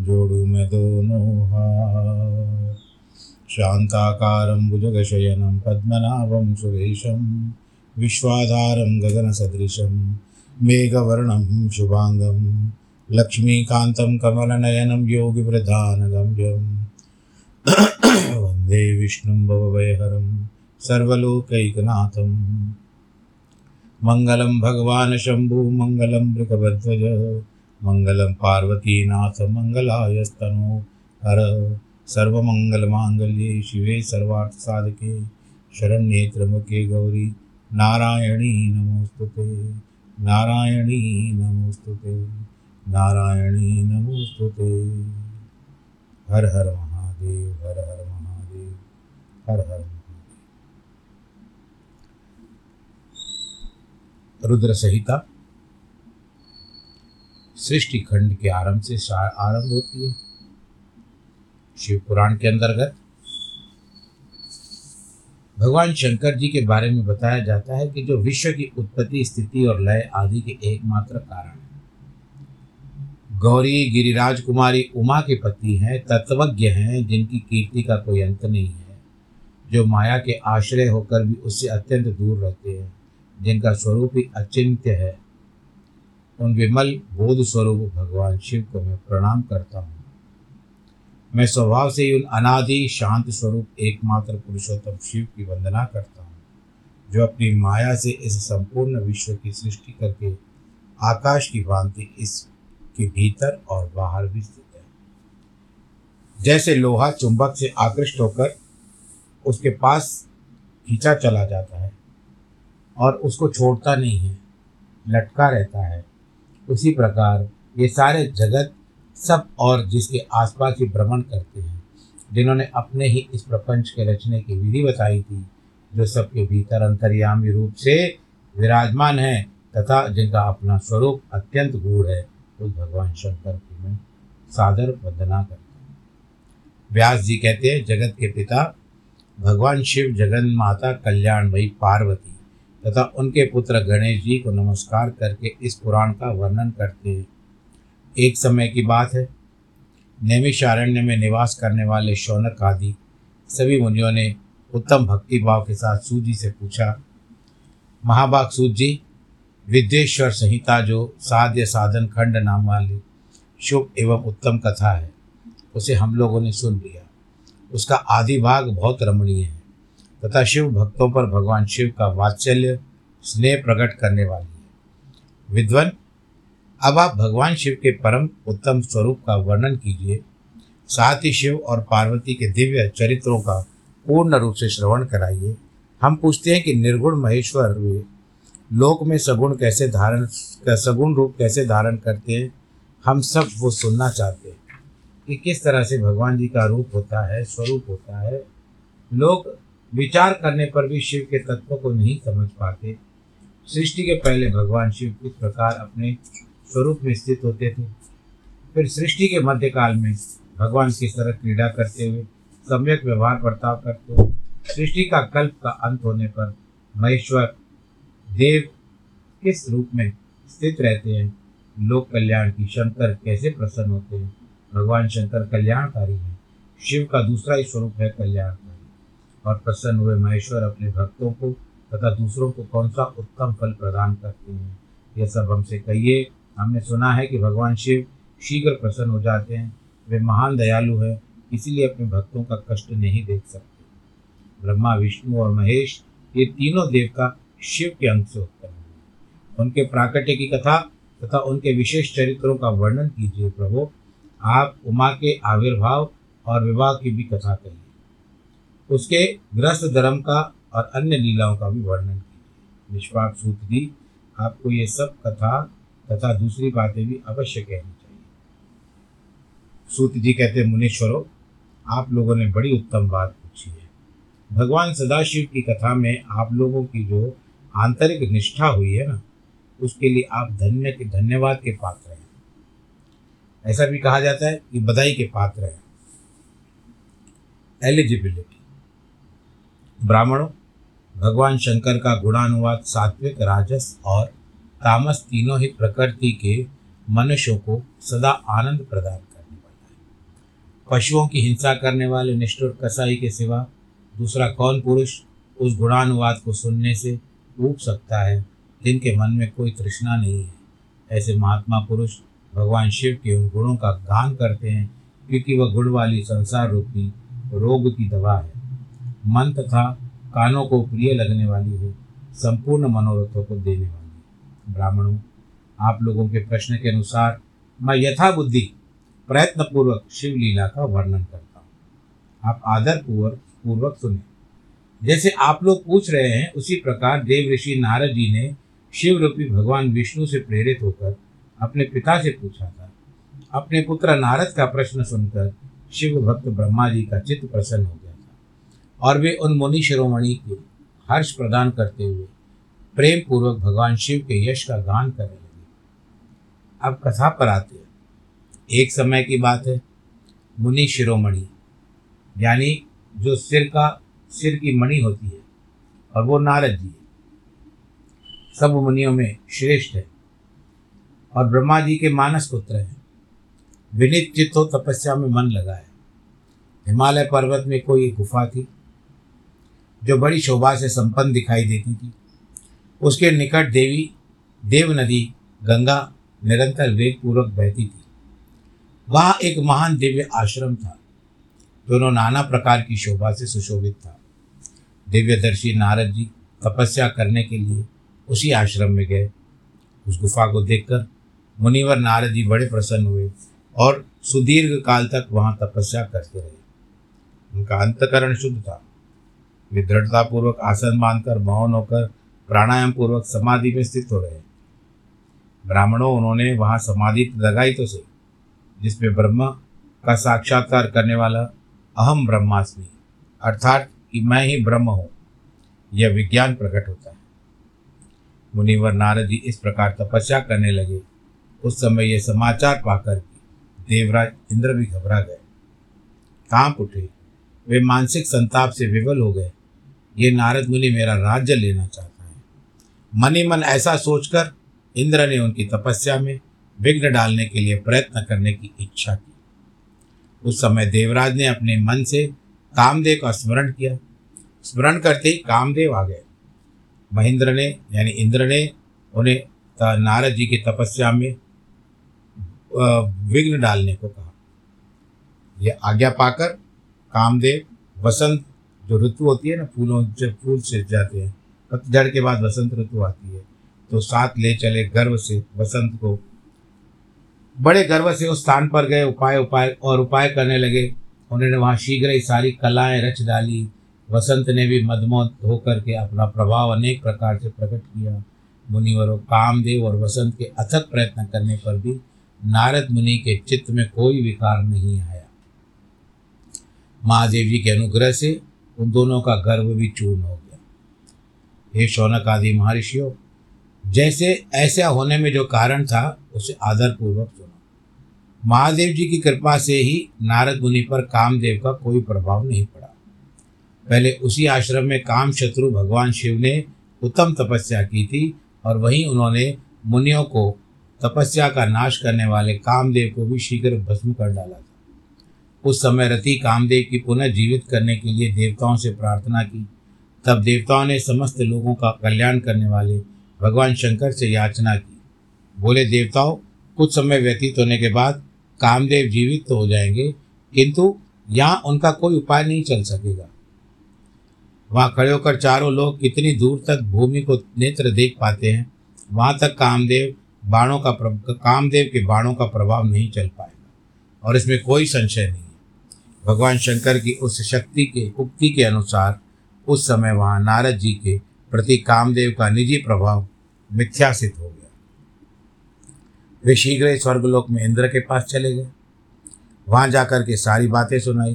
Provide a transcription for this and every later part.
जोड़ू मैं दोनों हाथ शान्ताकारं भुजगशयनं, पद्मनाभं सुरेशं, विश्वाधारं गगनसदृशं, मेघवर्णं शुभाङ्गं, लक्ष्मीकान्तं कमलनयनं योगिवृधानगम्यं। वंदे विष्णुं भवभयहरं सर्वलोकैकनाथं। मङ्गलं भगवान् शम्भु, मङ्गलं मृगभध्वज मङ्गलं पार्वतीनाथ मङ्गलायस्तनो हर सर्वमङ्गलमाङ्गल्ये शिवे सर्वार्थसाधके शरण्ये त्र्यम्बके गौरी नारायणी नमोस्तुते नारायणी नमोस्तुते नारायणी नमोस्तुते। हर हर महादेव, हर हर महादेव, हर हर महादेव। रुद्र संहिता सृष्टि खंड के आरंभ से आरंभ होती है। शिव पुराण के अंतर्गत भगवान शंकर जी के बारे में बताया जाता है कि जो विश्व की उत्पत्ति, स्थिति और लय आदि के एकमात्र कारण है। गौरी, गिरिराज कुमारी, उमा के पति हैं, तत्वज्ञ हैं, जिनकी कीर्ति का कोई अंत नहीं है। जो माया के आश्रय होकर भी उससे अत्यंत दूर रहते हैं, जिनका स्वरूप ही अचिंत्य है। उन विमल बोध स्वरूप भगवान शिव को मैं प्रणाम करता हूँ। मैं स्वभाव से ही उन अनादि शांत स्वरूप एकमात्र पुरुषोत्तम शिव की वंदना करता हूँ, जो अपनी माया से इस संपूर्ण विश्व की सृष्टि करके आकाश की भांति इसके भीतर और बाहर भी स्थित है। जैसे लोहा चुंबक से आकृष्ट होकर उसके पास खींचा चला जाता है और उसको छोड़ता नहीं है, लटका रहता है उसी प्रकार ये सारे जगत सब और जिसके आसपास ही भ्रमण करते हैं, जिन्होंने अपने ही इस प्रपंच के रचने की विधि बताई थी, जो सबके भीतर अंतर्यामी रूप से विराजमान है तथा जिनका अपना स्वरूप अत्यंत गूढ़ है, उस भगवान शंकर की मैं सादर वंदना करता हूँ। व्यास जी कहते हैं, जगत के पिता, भगवान शिव जगन माता कल्याण भाई पार्वती। तथा उनके पुत्र गणेश जी को नमस्कार करके इस पुराण का वर्णन करते हैं। एक समय की बात है। नैमिषारण्य में निवास करने वाले शौनक आदि सभी मुनियों ने उत्तम भक्ति भाव के साथ सूजी से पूछा महाभाग सूत जी विद्येश्वर संहिता जो साध्य साधन खंड नाम वाली शुभ एवं उत्तम कथा है, उसे हम लोगों ने सुन लिया। उसका आदि भाग बहुत रमणीय है। तथा शिव भक्तों पर भगवान शिव का वात्सल्य स्नेह प्रकट करने वाली है। विद्वन, अब आप भगवान शिव के परम उत्तम स्वरूप का वर्णन कीजिए। साथ ही शिव और पार्वती के दिव्य चरित्रों का पूर्ण रूप से श्रवण कराइए। हम पूछते हैं कि निर्गुण महेश्वर वे लोक में सगुण कैसे धारण, सगुण रूप कैसे धारण करते हैं? हम सब वो सुनना चाहते हैं कि किस तरह से भगवान जी का रूप होता है, स्वरूप होता है। लोग विचार करने पर भी शिव के तत्व को नहीं समझ पाते। सृष्टि के पहले भगवान शिव किस प्रकार अपने स्वरूप में स्थित होते थे? फिर सृष्टि के मध्यकाल में भगवान किस तरह क्रीड़ा करते हुए, सम्यक व्यवहार बर्ताव करते सृष्टि का कल्प का अंत होने पर महेश्वर देव किस रूप में स्थित रहते हैं? लोक कल्याण की शंकर कैसे प्रसन्न होते हैं? भगवान शंकर कल्याणकारी हैं। शिव का दूसरा ही स्वरूप है कल्याणकारी और प्रसन्न हुए महेश्वर अपने भक्तों को तथा दूसरों को कौन सा उत्तम फल प्रदान करते हैं? यह सब हमसे कहिए। हमने सुना है कि भगवान शिव शीघ्र प्रसन्न हो जाते हैं। वे महान दयालु हैं, इसीलिए अपने भक्तों का कष्ट नहीं देख सकते। ब्रह्मा, विष्णु और महेश, ये तीनों देवता शिव के अंग से उत्पन्न हुए उनके प्राकट्य की कथा तथा उनके विशेष चरित्रों का वर्णन कीजिए प्रभु। आप उमा के आविर्भाव और विवाह की भी कथा कहिए। उसके ग्रस्त धर्म का और अन्य लीलाओं का भी वर्णन कीजिए। निष्पाप सूत जी आपको ये सब कथा तथा दूसरी बातें भी अवश्य कहनी चाहिए। सूत जी कहते मुनीश्वरों, आप लोगों ने बड़ी उत्तम बात पूछी है। भगवान सदाशिव की कथा में आप लोगों की जो आंतरिक निष्ठा हुई है ना, उसके लिए आप धन्य के धन्यवाद के पात्र हैं। ऐसा भी कहा जाता है कि बधाई के पात्र हैं। एलिजिबिलिटी ब्राह्मणों, भगवान शंकर का गुणानुवाद सात्विक, राजस और तामस तीनों ही प्रकृति के मनुष्यों को सदा आनंद प्रदान करने वाला है। पशुओं की हिंसा करने वाले निष्ठुर कसाई के सिवा दूसरा कौन पुरुष उस गुणानुवाद को सुनने से ऊब सकता है, जिनके मन में कोई तृष्णा नहीं है? ऐसे महात्मा पुरुष भगवान शिव के उन गुणों का गान करते हैं, क्योंकि वह गुण वाली संसार रूपी रोग की दवा है। मन तथा कानों को प्रिय लगने वाली है, संपूर्ण मनोरथों को देने वाली ब्राह्मणों, आप लोगों के प्रश्न के अनुसार मैं यथा बुद्धि प्रयत्न पूर्वक शिव लीला का वर्णन करता हूँ। आप आदर पूर्वक पूर्वक सुने। जैसे आप लोग पूछ रहे हैं, उसी प्रकार देव ऋषि नारद जी ने शिव रूपी भगवान विष्णु से प्रेरित होकर अपने पिता से पूछा था। अपने पुत्र नारद का प्रश्न सुनकर शिव भक्त ब्रह्मा जी का चित्त प्रसन्न हो गया। और वे उन मुनि शिरोमणि के हर्ष प्रदान करते हुए प्रेम पूर्वक भगवान शिव के यश का गान करने लगे। अब कथा पर आते हैं। एक समय की बात है, मुनि शिरोमणि, यानी जो सिर का, सिर की मणि होती है, और वो नारद जी है। सब मुनियों में श्रेष्ठ है, और ब्रह्मा जी के मानस पुत्र हैं। विनित चित्त तपस्या में मन लगा है हिमालय पर्वत में कोई गुफा थी जो बड़ी शोभा से संपन्न दिखाई देती थी। उसके निकट देवी, देव नदी, गंगा, निरंतर वेग पूर्वक बहती थी। वहाँ एक महान दिव्य आश्रम था। दोनों नाना प्रकार की शोभा से सुशोभित था। दिव्यदर्शी नारद जी तपस्या करने के लिए उसी आश्रम में गए। उस गुफा को देखकर मुनिवर नारद जी बड़े प्रसन्न हुए और सुदीर्घ काल तक वहाँ तपस्या करते रहे। उनका अंतकरण शुद्ध था। वे दृढ़तापूर्वक आसन बांधकर, मौन होकर प्राणायाम पूर्वक समाधि में स्थित हो रहे ब्राह्मणों, उन्होंने वहाँ समाधि लगाई तो सही, जिसमें ब्रह्म का साक्षात्कार करने वाला अहम ब्रह्मास्मि, अर्थात कि मैं ही ब्रह्म हूँ, यह विज्ञान प्रकट होता है। मुनिवर नारद जी इस प्रकार तपस्या करने लगे। उस समय यह समाचार पाकर देवराज इंद्र भी घबरा गए। काँप उठे। वे मानसिक संताप से विवल हो गए। ये नारद मुनि मेरा राज्य लेना चाहता है। मनी मन ऐसा सोचकर इंद्र ने उनकी तपस्या में विघ्न डालने के लिए प्रयत्न करने की इच्छा की। उस समय देवराज ने अपने मन से कामदेव का स्मरण किया। स्मरण करते ही कामदेव आ गए। महेंद्र ने, यानी इंद्र ने उन्हें नारद जी की तपस्या में विघ्न डालने को कहा। यह आज्ञा पाकर कामदेव, वसंत, जो ऋतु होती है ना, फूलों जब फूल से जाते हैं पतझड़ के बाद वसंत ऋतु आती है। तो साथ ले चले गर्व से वसंत को। बड़े गर्व से उस स्थान पर गए, उपाय उपाय, और उपाय करने लगे। उन्होंने वहाँ शीघ्र ही सारी कलाएँ रच डाली। वसंत ने भी मदमोत होकर के अपना प्रभाव अनेक प्रकार से प्रकट किया। मुनिवरों, कामदेव और वसंत के अथक प्रयत्न करने पर भी नारद मुनि के चित्त में कोई विकार नहीं आया। महादेव जी के अनुग्रह से उन दोनों का गर्व भी चूर्ण हो गया। हे शौनक आदि महर्षियों, जैसे ऐसा होने में जो कारण था, उसे आदरपूर्वक सुनो। महादेव जी की कृपा से ही नारद मुनि पर कामदेव का कोई प्रभाव नहीं पड़ा। पहले उसी आश्रम में काम शत्रु भगवान शिव ने उत्तम तपस्या की थी और वहीं उन्होंने मुनियों को तपस्या का नाश करने वाले कामदेव को भी शीघ्र भस्म कर डाला था। उस समय रति कामदेव की पुनः जीवित करने के लिए देवताओं से प्रार्थना की। तब देवताओं ने समस्त लोगों का कल्याण करने वाले भगवान शंकर से याचना की। बोले, देवताओं, कुछ समय व्यतीत होने के बाद कामदेव जीवित तो हो जाएँगे, किंतु यहाँ उनका कोई उपाय नहीं चल सकेगा। वहाँ खड़े होकर चारों लोग कितनी दूर तक भूमि को नेत्र देख पाते हैं, वहाँ तक कामदेव बाणों का कामदेव के बाणों का प्रभाव नहीं चल पाएगा और इसमें कोई संशय नहीं। भगवान शंकर की उस शक्ति के, उक्ति के अनुसार उस समय वहाँ नारद जी के प्रति कामदेव का निजी प्रभाव मिथ्यासित हो गया। वे शीघ्र स्वर्गलोक में इंद्र के पास चले गए। वहाँ जाकर के सारी बातें सुनाई।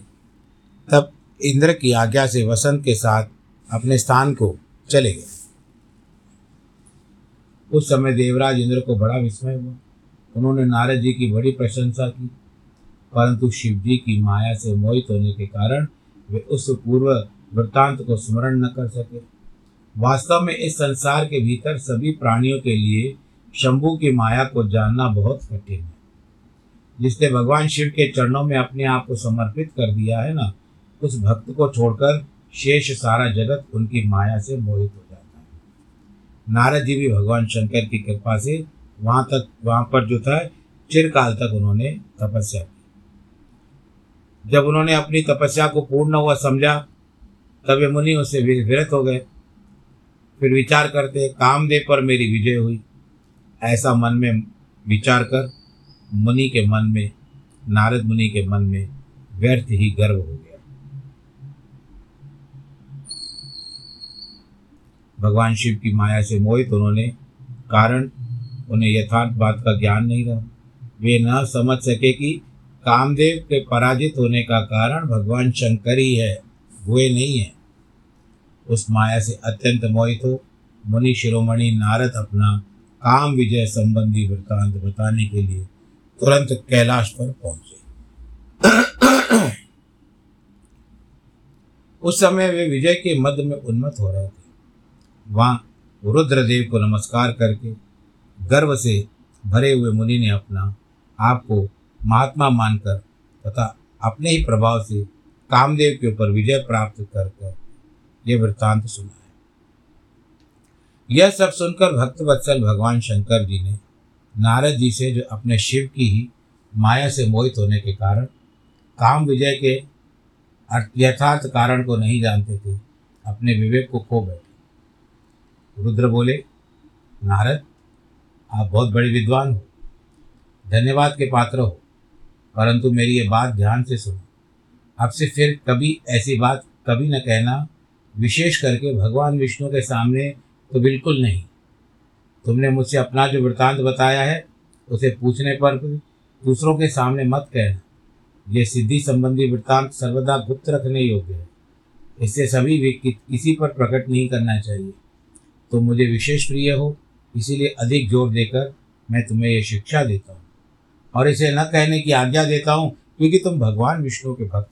तब इंद्र की आज्ञा से वसंत के साथ अपने स्थान को चले गए। उस समय देवराज इंद्र को बड़ा विस्मय हुआ। उन्होंने नारद जी की बड़ी प्रशंसा की। परंतु शिव जी की माया से मोहित होने के कारण वे उस पूर्व वृत्तांत को स्मरण न कर सके। वास्तव में इस संसार के भीतर सभी प्राणियों के लिए शंभु की माया को जानना बहुत कठिन है। जिसने भगवान शिव के चरणों में अपने आप को समर्पित कर दिया है ना, उस भक्त को छोड़कर शेष सारा जगत उनकी माया से मोहित हो जाता है। नारद जी भी भगवान शंकर की कृपा से वहाँ तक, वहाँ पर जो था, चिरकाल तक उन्होंने तपस्या की। जब उन्होंने अपनी तपस्या को पूर्ण हुआ समझा, तब वे मुनि उससे विरत हो गए। फिर विचार करते, कामदेव पर मेरी विजय हुई। ऐसा मन में विचार कर, मुनि के मन में, नारद मुनि के मन में व्यर्थ ही गर्व हो गया। भगवान शिव की माया से मोहित उन्होंने, कारण उन्हें यथार्थ बात का ज्ञान नहीं रहा। वे न समझ सके कि कामदेव के पराजित होने का कारण भगवान शंकर ही है हुए नहीं है। उस माया से अत्यंत मोहित हो, मुनि शिरोमणि नारद अपना काम विजय संबंधी वृत्तांत बताने के लिए तुरंत कैलाश पर पहुँचे। उस समय वे विजय के मध्य में उन्मत्त हो रहे थे। वहाँ रुद्रदेव को नमस्कार करके गर्व से भरे हुए मुनि ने अपना आप को महात्मा मानकर तथा अपने ही प्रभाव से कामदेव के ऊपर विजय प्राप्त कर कर वृत्तांत सुना है। यह सब सुनकर भक्त वत्सल भगवान शंकर जी ने नारद जी से जो अपने शिव की ही माया से मोहित होने के कारण काम विजय के यथार्थ कारण को नहीं जानते थे, अपने विवेक को खो बैठे। रुद्र बोले, नारद, आप बहुत बड़े विद्वान हो, धन्यवाद के पात्र हो। परंतु मेरी ये बात ध्यान से सुनो। अब से फिर कभी ऐसी बात कभी न कहना, विशेष करके भगवान विष्णु के सामने तो बिल्कुल नहीं। तुमने मुझसे अपना जो वृत्तांत बताया है, उसे पूछने पर दूसरों के सामने मत कहना। ये सिद्धि संबंधी वृत्तांत सर्वदा गुप्त रखने योग्य है। इससे सभी व्यक्ति किसी पर प्रकट नहीं करना चाहिए। तुम मुझे विशेष प्रिय हो, इसीलिए अधिक ज़ोर देकर मैं तुम्हें ये शिक्षा देता हूँ। और इसे न कहने की आज्ञा देता हूँ, क्योंकि तुम भगवान विष्णु के भक्त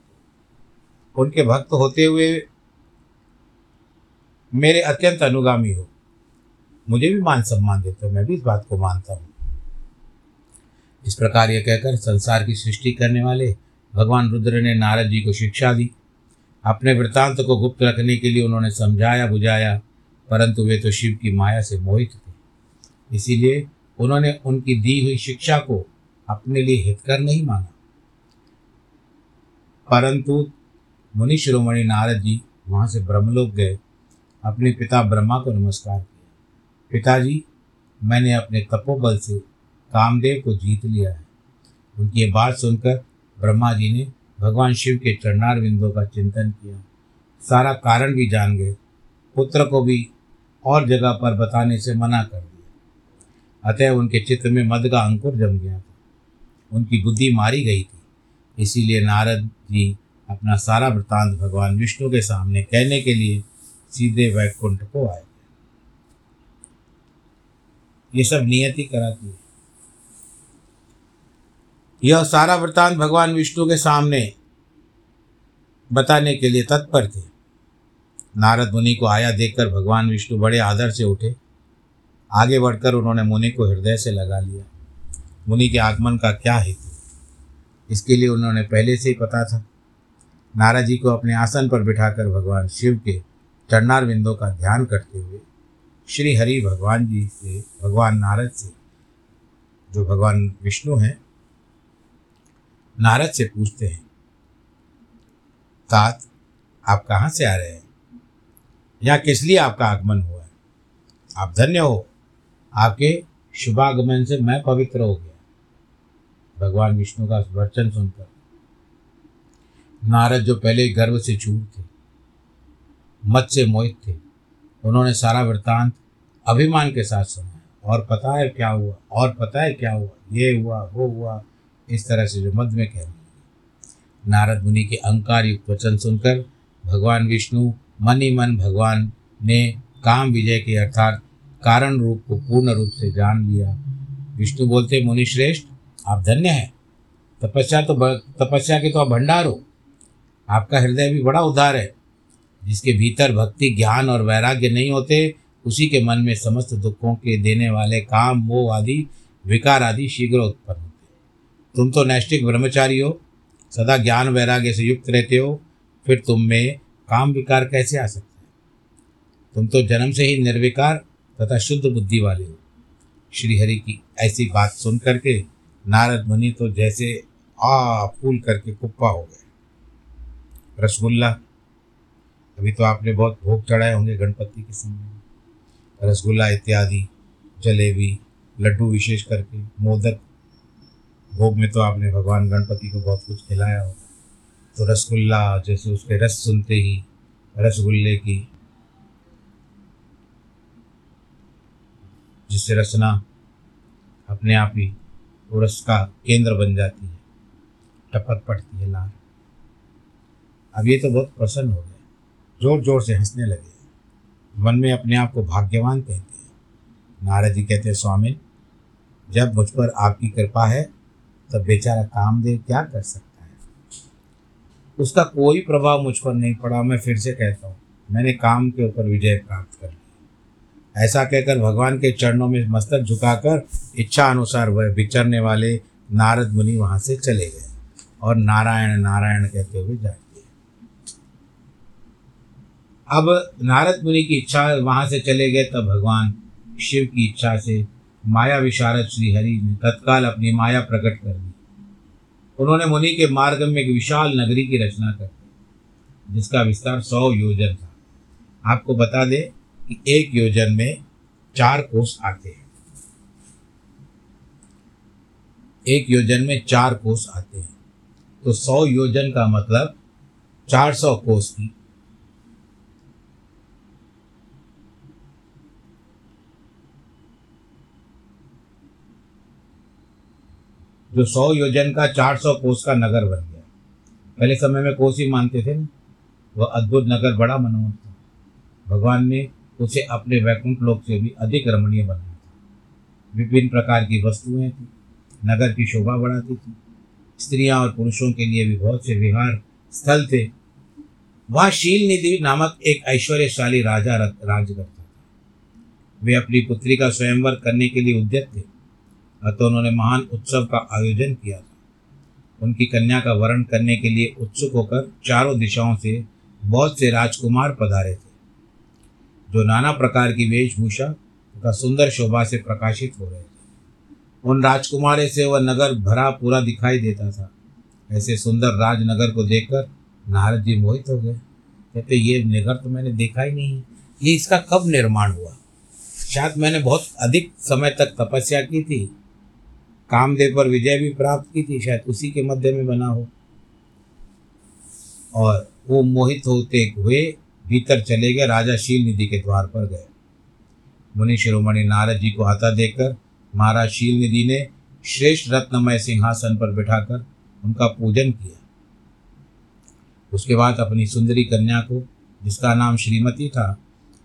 उनके भक्त होते हुए मेरे अत्यंत अनुगामी हो। मुझे भी मान सम्मान देते हो, मैं भी इस बात को मानता हूँ। इस प्रकार यह कहकर संसार की सृष्टि करने वाले भगवान रुद्र ने नारद जी को शिक्षा दी। अपने वृत्तांत को गुप्त रखने के लिए उन्होंने समझाया, बुझाया, परंतु वे तो शिव की माया से मोहित थे। इसीलिए उन्होंने उनकी दी हुई शिक्षा को अपने लिए हितकर नहीं माना। परंतु मुनि शिरोमणि नारद जी वहाँ से ब्रह्मलोक गए, अपने पिता ब्रह्मा को नमस्कार किया। पिताजी, मैंने अपने तपोबल से कामदेव को जीत लिया है। उनकी ये बात सुनकर ब्रह्मा जी ने भगवान शिव के चरणार बिंदुओं का चिंतन किया। सारा कारण भी जान गए। पुत्र को भी और जगह पर बताने से मना कर दिया। अतः उनके चित्त में मद का अंकुर जम गया था। उनकी बुद्धि मारी गई थी। इसीलिए नारद जी अपना सारा वृतांत भगवान विष्णु के सामने कहने के लिए सीधे वैकुंठ को आए। ये सब नियति कराती है। यह सारा वृतांत भगवान विष्णु के सामने बताने के लिए तत्पर थे। नारद मुनि को आया देखकर भगवान विष्णु बड़े आदर से उठे। आगे बढ़कर उन्होंने मुनि को हृदय से लगा लिया। मुनि के आगमन का क्या हेतु? इसके लिए उन्होंने पहले से ही पता था। नारद जी को अपने आसन पर बिठाकर भगवान शिव के चरणार बिंदों का ध्यान करते हुए श्री हरि भगवान जी से, भगवान नारद से, जो भगवान विष्णु हैं, नारद से पूछते हैं, तात, आप कहाँ से आ रहे हैं? यहाँ किस लिए आपका आगमन हुआ है? आप धन्य हो। आपके शुभागमन से मैं पवित्र हो गया। भगवान विष्णु का वचन सुनकर। नारद जो पहले गर्व से चूर थे मत से मोहित थे, उन्होंने सारा वृत्तांत अभिमान के साथ सुना और पता है क्या हुआ? और पता है क्या हुआ? ये हुआ, वो हुआ, इस तरह से जो मध्य में कह रही नारद मुनि के अहंकार युक्त वचन सुनकर भगवान विष्णु मन ही मन भगवान ने काम विजय के अर्थात कारण रूप को पूर्ण रूप से जान लिया। विष्णु बोलते मुनि श्रेष्ठ आप धन्य हैं। तपस्या तो तपस्या के तो आप भंडार हो। आपका हृदय भी बड़ा उदार है। जिसके भीतर भक्ति, ज्ञान और वैराग्य नहीं होते, उसी के मन में समस्त दुखों के देने वाले काम, मोह आदि, विकार आदि शीघ्र उत्पन्न होते तुम तो नैष्टिक ब्रह्मचारी हो, सदा ज्ञान वैराग्य से युक्त रहते हो, फिर तुम में काम विकार कैसे आ सकते हैं? तुम तो जन्म से ही निर्विकार तथा शुद्ध बुद्धि वाले हो। श्रीहरि की ऐसी बात सुन करके नारद मुनि तो जैसे आ फूल करके कुप्पा हो गए। रसगुल्ला, अभी तो आपने बहुत भोग चढ़ाए होंगे गणपति के समय रसगुल्ला इत्यादि, जलेबी, लड्डू विशेष करके, मोदक, भोग में तो आपने भगवान गणपति को बहुत कुछ खिलाया होगा। तो रसगुल्ला, जैसे उसके रस सुनते ही, रसगुल्ले की जिससे रसना अपने आप ही वो रस का केंद्र बन जाती है। टपक पड़ती है लाल अब ये तो बहुत प्रसन्न हो गए ज़ोर ज़ोर से हंसने लगे। मन में अपने आप को भाग्यवान कहते हैं। नारद जी कहते हैं, स्वामी, जब मुझ पर आपकी कृपा है, तब बेचारा कामदेव क्या कर सकता है? उसका कोई प्रभाव मुझ पर नहीं पड़ा। मैं फिर से कहता हूँ, मैंने काम के ऊपर विजय प्राप्त कर ली ऐसा कहकर भगवान के चरणों में मस्तक झुकाकर इच्छा अनुसार वह विचरने वाले नारद मुनि वहाँ से चले गए और नारायण नारायण कहते हुए जाए अब नारद मुनि की इच्छा वहाँ से चले गए, तब भगवान शिव की इच्छा से माया विशारद श्री हरि ने तत्काल अपनी माया प्रकट कर दी। उन्होंने मुनि के मार्ग में एक विशाल नगरी की रचना कर दी, जिसका विस्तार सौ योजन था। आपको बता दें एक योजन में चार कोष आते हैं। एक योजन में चार कोष आते हैं। तो सौ योजन का मतलब चार सौ कोष की। जो सौ योजन का चार सौ कोस का नगर बन गया। पहले समय में कोस ही मानते थे ना। वह अद्भुत नगर, बड़ा मनोहर था। भगवान ने उसे अपने वैकुंठ लोक से भी अधिक रमणीय बनाया था। विभिन्न प्रकार की वस्तुएँ थी, नगर की शोभा बढ़ाती थी, स्त्रियाँ और पुरुषों के लिए भी बहुत से विहार स्थल थे। वहाँ शील निधि नामक एक ऐश्वर्यशाली राजा राज करता था। वे अपनी पुत्री का स्वयंवर करने के लिए उद्यत थे अतः उन्होंने महान उत्सव का आयोजन किया था। उनकी कन्या का वर्ण करने के लिए उत्सुक होकर चारों दिशाओं से बहुत से राजकुमार पधारे थे। जो नाना प्रकार की वेशभूषा तथा सुंदर शोभा से प्रकाशित हो रहे थे। उन राजकुमारे से वह नगर भरा पूरा दिखाई देता था। ऐसे सुंदर राजनगर को देखकर नारद जी मोहित हो गए। कहते, ये नगर तो मैंने देखा ही नहीं है। ये इसका कब निर्माण हुआ? शायद मैंने बहुत अधिक समय तक तपस्या की थी। कामदेव पर विजय भी प्राप्त की थी। शायद उसी के मध्य में बना हो। और वो मोहित होते हुए भीतर चले गए, राजा शील निधि के द्वार पर गए। मुनि शिरोमणि नारद जी को आता देखकर महाराज शील निधि ने श्रेष्ठ रत्नमय सिंहासन पर बिठाकर उनका पूजन किया। उसके बाद अपनी सुंदरी कन्या को, जिसका नाम श्रीमती था,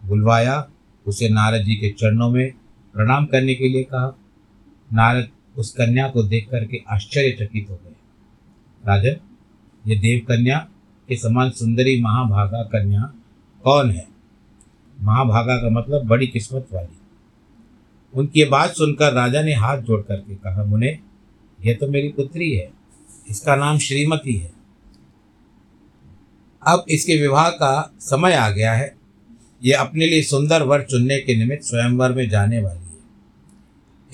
बुलवाया, उसे नारद जी के चरणों में प्रणाम करने के लिए कहा। नारद उस कन्या को देख करके आश्चर्यचकित हो गए। राजन, ये देव कन्या के समान सुंदरी महाभागा कन्या कौन है? महाभागा का मतलब बड़ी किस्मत वाली। उनकी बात सुनकर राजा ने हाथ जोड़ करके कहा, मुने ये तो मेरी पुत्री है। इसका नाम श्रीमती है। अब इसके विवाह का समय आ गया है। यह अपने लिए सुंदर वर चुनने के निमित्त स्वयंवर में जाने वाली है।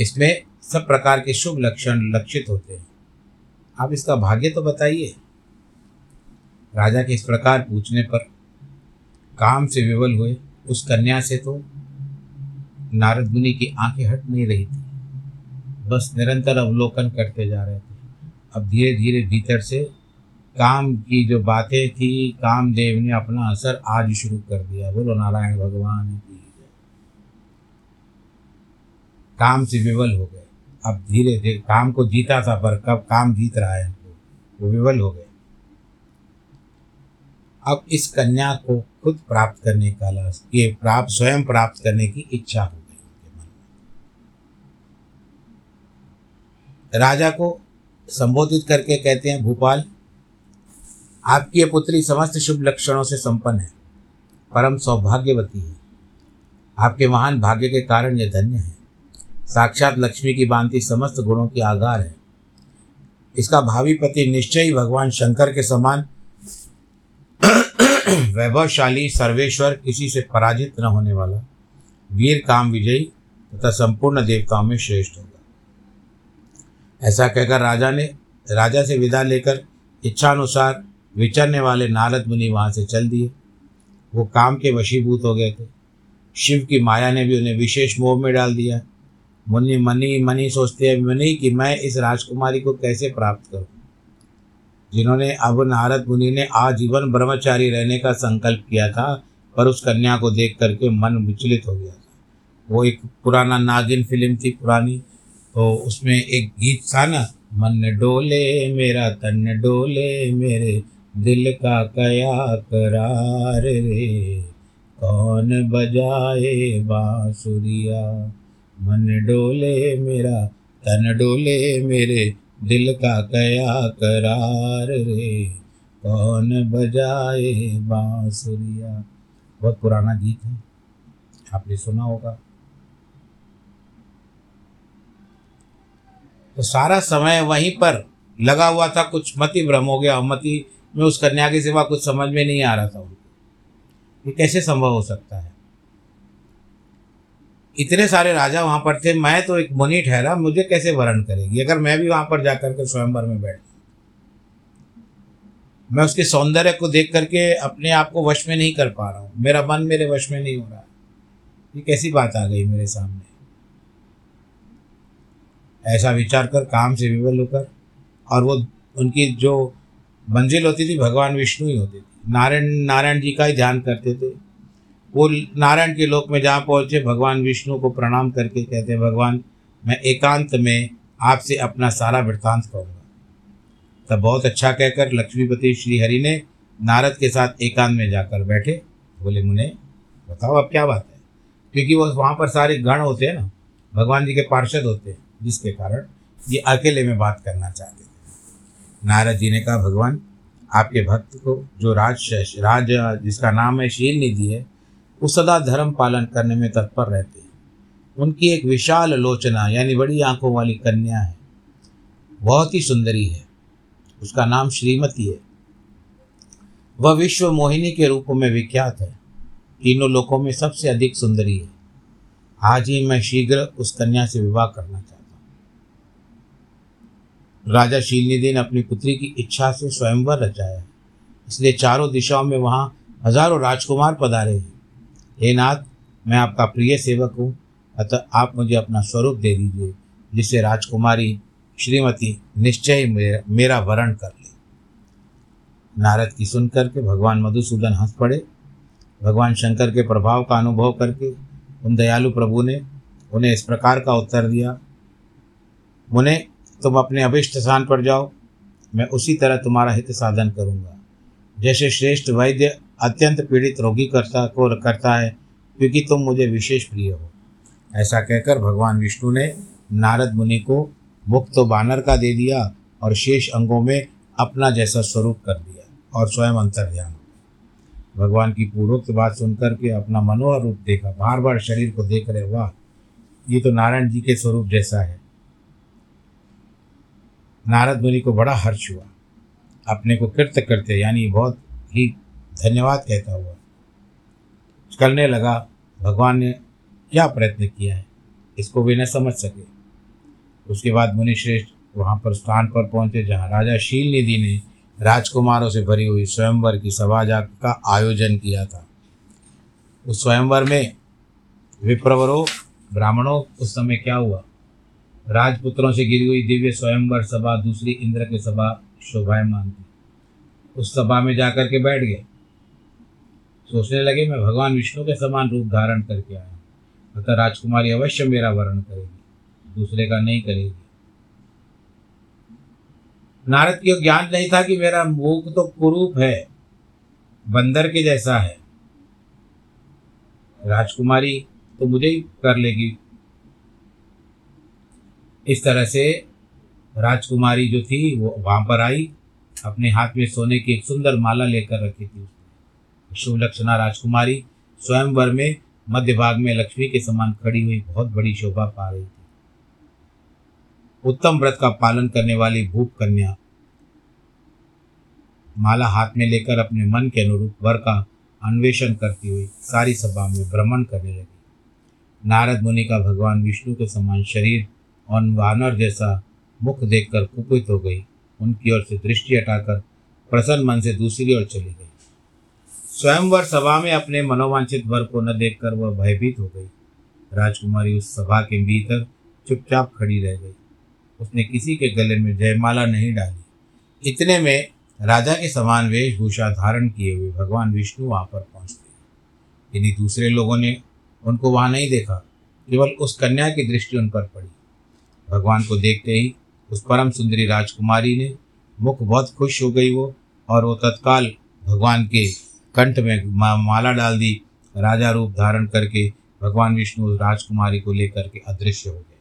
इसमें सब प्रकार के शुभ लक्षण लक्षित होते हैं। आप इसका भाग्य तो बताइए। राजा के इस प्रकार पूछने पर काम से विवल हुए, उस कन्या से तो नारद मुनि की आँखें हट नहीं रही थी। बस निरंतर अवलोकन करते जा रहे थे। अब धीरे धीरे भीतर से काम की जो बातें थी, कामदेव ने अपना असर आज शुरू कर दिया। बोलो, नारायण भगवान की काम से विवल हो गए। अब धीरे धीरे काम को जीता था, पर कब काम जीत रहा है, वो विवल हो गए। अब इस कन्या को खुद प्राप्त करने का लाश ये प्राप्त, स्वयं प्राप्त करने की इच्छा हो गई उनके मन में। राजा को संबोधित करके कहते हैं, भूपाल, आपकी ये पुत्री समस्त शुभ लक्षणों से संपन्न है, परम सौभाग्यवती है। आपके महान भाग्य के कारण यह धन्य है। साक्षात लक्ष्मी की बांति समस्त गुणों की आगार है। इसका भावी पति निश्चय ही भगवान शंकर के समान वैभवशाली सर्वेश्वर किसी से पराजित न होने वाला। वीर काम विजयी तथा संपूर्ण देवताओं में श्रेष्ठ होगा। ऐसा कहकर राजा ने, राजा से विदा लेकर इच्छानुसार विचरने वाले नारद मुनि वहाँ से चल दिए। वो काम के वशीभूत हो गए थे। शिव की माया ने भी उन्हें विशेष मोह में डाल दिया। मुनि मनी मनी सोचते हैं, मनी कि मैं इस राजकुमारी को कैसे प्राप्त करूँ? जिन्होंने अब नारद मुनि ने आजीवन ब्रह्मचारी रहने का संकल्प किया था, पर उस कन्या को देख करके मन विचलित हो गया था। वो एक पुराना नागिन फ़िल्म थी पुरानी तो उसमें एक गीत था ना, मन डोले, मेरा तन डोले, मेरे दिल का कया करार रे। कौन बजाए बांसुरिया? मन डोले, मेरा तन डोले, मेरे दिल का कया करार रे। कौन बजाए बांसुरिया? बहुत पुराना गीत है। आपने सुना होगा। तो सारा समय वहीं पर लगा हुआ था। कुछ मति भ्रम हो गया। मति में उस कन्या के सिवा कुछ समझ में नहीं आ रहा था उनको। ये कैसे संभव हो सकता है? इतने सारे राजा वहाँ पर थे, मैं तो एक मुनि ठहरा, मुझे कैसे वर्ण करेगी? अगर मैं भी वहाँ पर जाकर के स्वयंवर में बैठ मैं उसके सौंदर्य को देख करके अपने आप को वश में नहीं कर पा रहा हूँ। मेरा मन मेरे वश में नहीं हो रहा। ये कैसी बात आ गई मेरे सामने? ऐसा विचार कर, काम से विवल होकर, और वो उनकी जो मंजिल होती थी, भगवान विष्णु ही होती थी। नारायण नारायण जी का ही ध्यान करते थे। वो नारायण के लोक में जहाँ पहुँचे, भगवान विष्णु को प्रणाम करके कहते हैं, भगवान, मैं एकांत में आपसे अपना सारा वृत्तांत कहूँगा। तब बहुत अच्छा कहकर लक्ष्मीपति श्री हरि ने नारद के साथ एकांत में जाकर बैठे। बोले, मुने, बताओ अब क्या बात है? क्योंकि वो वहाँ पर सारे गण होते हैं ना, भगवान जी के पार्षद होते हैं, जिसके कारण ये अकेले में बात करना चाहते थे। नारद जी ने कहा, भगवान, आपके भक्त को जो राज राज, जिसका नाम है, शील निधि है वो सदा धर्म पालन करने में तत्पर रहते हैं। उनकी एक विशाल लोचना यानी बड़ी आँखों वाली कन्या है। बहुत ही सुंदरी है। उसका नाम श्रीमती है। वह विश्व मोहिनी के रूप में विख्यात है। तीनों लोकों में सबसे अधिक सुंदरी है। आज ही मैं शीघ्र उस कन्या से विवाह करना चाहता हूँ। राजा शीलनिधि ने अपनी पुत्री की इच्छा से स्वयंवर रचाया। है इसलिए चारों दिशाओं में वहाँ हज़ारों राजकुमार पधारे हैं। हे नाथ मैं आपका प्रिय सेवक हूँ अतः आप मुझे अपना स्वरूप दे दीजिए जिससे राजकुमारी श्रीमती निश्चय मेरा, मेरा वरण कर ले। नारद की सुन करके भगवान मधुसूदन हंस पड़े। भगवान शंकर के प्रभाव का अनुभव करके उन दयालु प्रभु ने उन्हें इस प्रकार का उत्तर दिया। मुने तुम अपने अभिष्ट स्थान पर जाओ मैं उसी तरह तुम्हारा हित साधन करूँगा। जैसे श्रेष्ठ वैद्य अत्यंत पीड़ित रोगी करता को करता है, क्योंकि तुम मुझे विशेष प्रिय हो। ऐसा कहकर भगवान विष्णु ने नारद मुनि को मुक्त तो बानर का दे दिया और शेष अंगों में अपना जैसा स्वरूप कर दिया और स्वयं अंतर ध्यान भगवान की पूर्वोक्त बात सुनकर के अपना मनोहर रूप देखा। बार बार शरीर को देख रहे, वाह, ये तो नारायण जी के स्वरूप जैसा है। नारद मुनि को बड़ा हर्ष हुआ। अपने को कृत करते, यानी बहुत ही धन्यवाद कहता हुआ करने लगा। भगवान ने क्या प्रयत्न किया है, इसको वे न समझ सके। उसके बाद मुनिश्रेष्ठ वहाँ पर स्थान पर पहुँचे, जहाँ राजा शील निधि ने राजकुमारों से भरी हुई स्वयंवर की सभा जा का आयोजन किया था। उस स्वयंवर में विप्रवरों, ब्राह्मणों, उस समय क्या हुआ? राजपुत्रों से गिरी हुई दिव्य स्वयंवर सभा दूसरी इंद्र की सभा शोभायमान थी। उस सभा में जाकर के बैठ गए। सोचने लगे, मैं भगवान विष्णु के समान रूप धारण करके आया अतः राजकुमारी अवश्य मेरा वर्ण करेगी, दूसरे का नहीं करेगी। नारद को ज्ञान नहीं था कि मेरा मुख तो कुरूप है, बंदर के जैसा है। राजकुमारी तो मुझे ही कर लेगी। इस तरह से राजकुमारी जो थी, वो वहाँ पर आई, अपने हाथ में सोने की एक सुंदर माला लेकर रखी थी। शुभ लक्षणा राजकुमारी। स्वयंवर में मध्य भाग में लक्ष्मी के समान खड़ी हुई बहुत बड़ी शोभा पा रही थी। उत्तम व्रत का पालन करने वाली भूप कन्या माला हाथ में लेकर अपने मन के अनुरूप वर का अन्वेषण करती हुई सारी सभा में भ्रमण करने लगी। नारद मुनि का भगवान विष्णु के समान शरीर और वानर जैसा मुख देखकर कुपित हो गई। उनकी ओर से दृष्टि हटाकर प्रसन्न मन से दूसरी ओर चली गई। स्वयंवर सभा में अपने मनोवांछित वर को न देखकर वह भयभीत हो गई। राजकुमारी उस सभा के भीतर चुपचाप खड़ी रह गई। उसने किसी के गले में जयमाला नहीं डाली। इतने में राजा के समान वेशभूषा धारण किए हुए भगवान विष्णु वहाँ पर पहुँचते यदि दूसरे लोगों ने उनको वहाँ नहीं देखा, केवल उस कन्या की दृष्टि उन पर पड़ी। भगवान को देखते ही उस परम सुंदरी राजकुमारी ने मुख बहुत खुश हो गई वो और वो तत्काल भगवान के कंठ में मा, माला डाल दी राजा रूप धारण करके भगवान विष्णु राजकुमारी को लेकर के अदृश्य हो गए।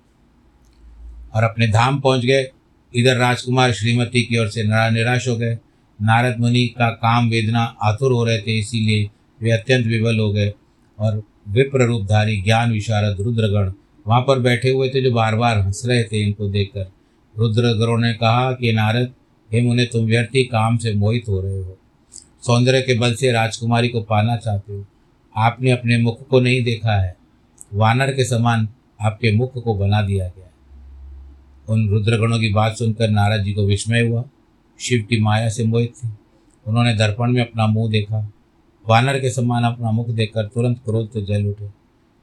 और अपने धाम पहुँच गए। इधर राजकुमार श्रीमती की ओर से निराश हो गए। नारद मुनि का काम वेदना आतुर हो रहे थे इसीलिए वे अत्यंत विबल हो गए और विप्र रूपधारी ज्ञान विशारद रुद्रगण वहाँ पर बैठे हुए थे जो बार बार हंस रहे थे इनको देखकर। रुद्रगणों ने कहा कि नारद हे मुने तुम व्यर्थी काम से मोहित हो रहे हो। सौंदर्य के बल से राजकुमारी को पाना चाहते हो। आपने अपने मुख को नहीं देखा है। वानर के समान आपके मुख को बना दिया गया है। उन रुद्रगणों की बात सुनकर नारद जी को विस्मय हुआ। शिव की माया से मोहित थे। उन्होंने दर्पण में अपना मुँह देखा। वानर के समान अपना मुख देखकर तुरंत क्रोध से जल उठे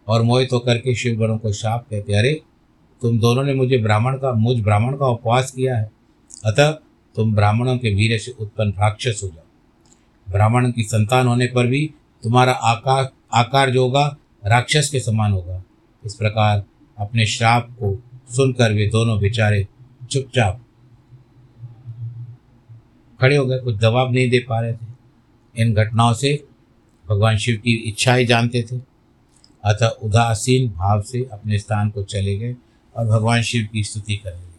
और मोहित होकर के शिवगणों को शाप कहते, अरे, तुम दोनों ने मुझे ब्राह्मण का, मुझ ब्राह्मण का उपवास किया है। अतः तुम ब्राह्मणों के वीर से उत्पन्न राक्षस हो जाओ। ब्राह्मण की संतान होने पर भी तुम्हारा आकार आकार जो होगा, राक्षस के समान होगा। इस प्रकार अपने श्राप को सुनकर वे दोनों बेचारे चुपचाप खड़े हो गए। कुछ जवाब नहीं दे पा रहे थे। इन घटनाओं से भगवान शिव की इच्छाएँ जानते थे। अतः उदासीन भाव से अपने स्थान को चले गए और भगवान शिव की स्तुति करने लगे।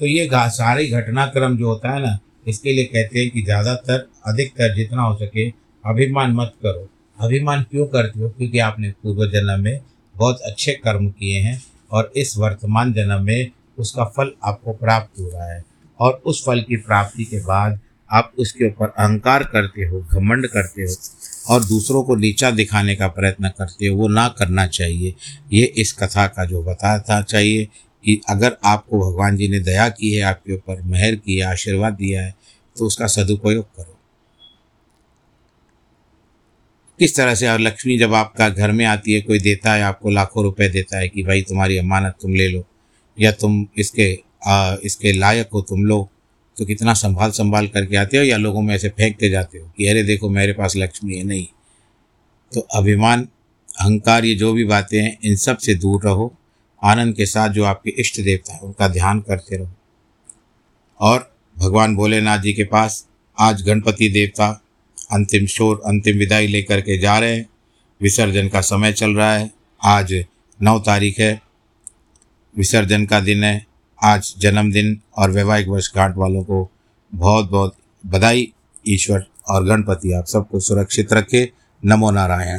तो ये सारे घटनाक्रम जो होता है ना, इसके लिए कहते हैं कि ज़्यादातर अधिकतर जितना हो सके, अभिमान मत करो। अभिमान क्यों करते हो? क्योंकि आपने पूर्व जन्म में बहुत अच्छे कर्म किए हैं और इस वर्तमान जन्म में उसका फल आपको प्राप्त हो रहा है और उस फल की प्राप्ति के बाद आप उसके ऊपर अहंकार करते हो, घमंड करते हो और दूसरों को नीचा दिखाने का प्रयत्न करते हो, वो ना करना चाहिए। ये इस कथा का जो बताता चाहिए कि अगर आपको भगवान जी ने दया की है, आपके ऊपर मेहर की है, आशीर्वाद दिया है तो उसका सदुपयोग करो। किस तरह से? और लक्ष्मी जब आपका घर में आती है कोई देता है आपको लाखों रुपए देता है कि भाई तुम्हारी अमानत तुम ले लो या तुम इसके आ, इसके लायक हो तुम लोग तो कितना संभाल संभाल करके आते हो या लोगों में ऐसे फेंकते जाते हो कि अरे देखो मेरे पास लक्ष्मी है नहीं। तो अभिमान अहंकार ये जो भी बातें हैं इन सबसे दूर रहो आनंद के साथ जो आपके इष्ट देवता है उनका ध्यान करते रहो। और भगवान भोलेनाथ जी के पास आज गणपति देवता अंतिम शोर, अंतिम विदाई लेकर के जा रहे हैं। विसर्जन का समय चल रहा है। आज नौ तारीख है। विसर्जन का दिन है। आज जन्मदिन और वैवाहिक वर्षगांठ वालों को बहुत बहुत बधाई। ईश्वर और गणपति आप सबको सुरक्षित रखे। नमो नारायण।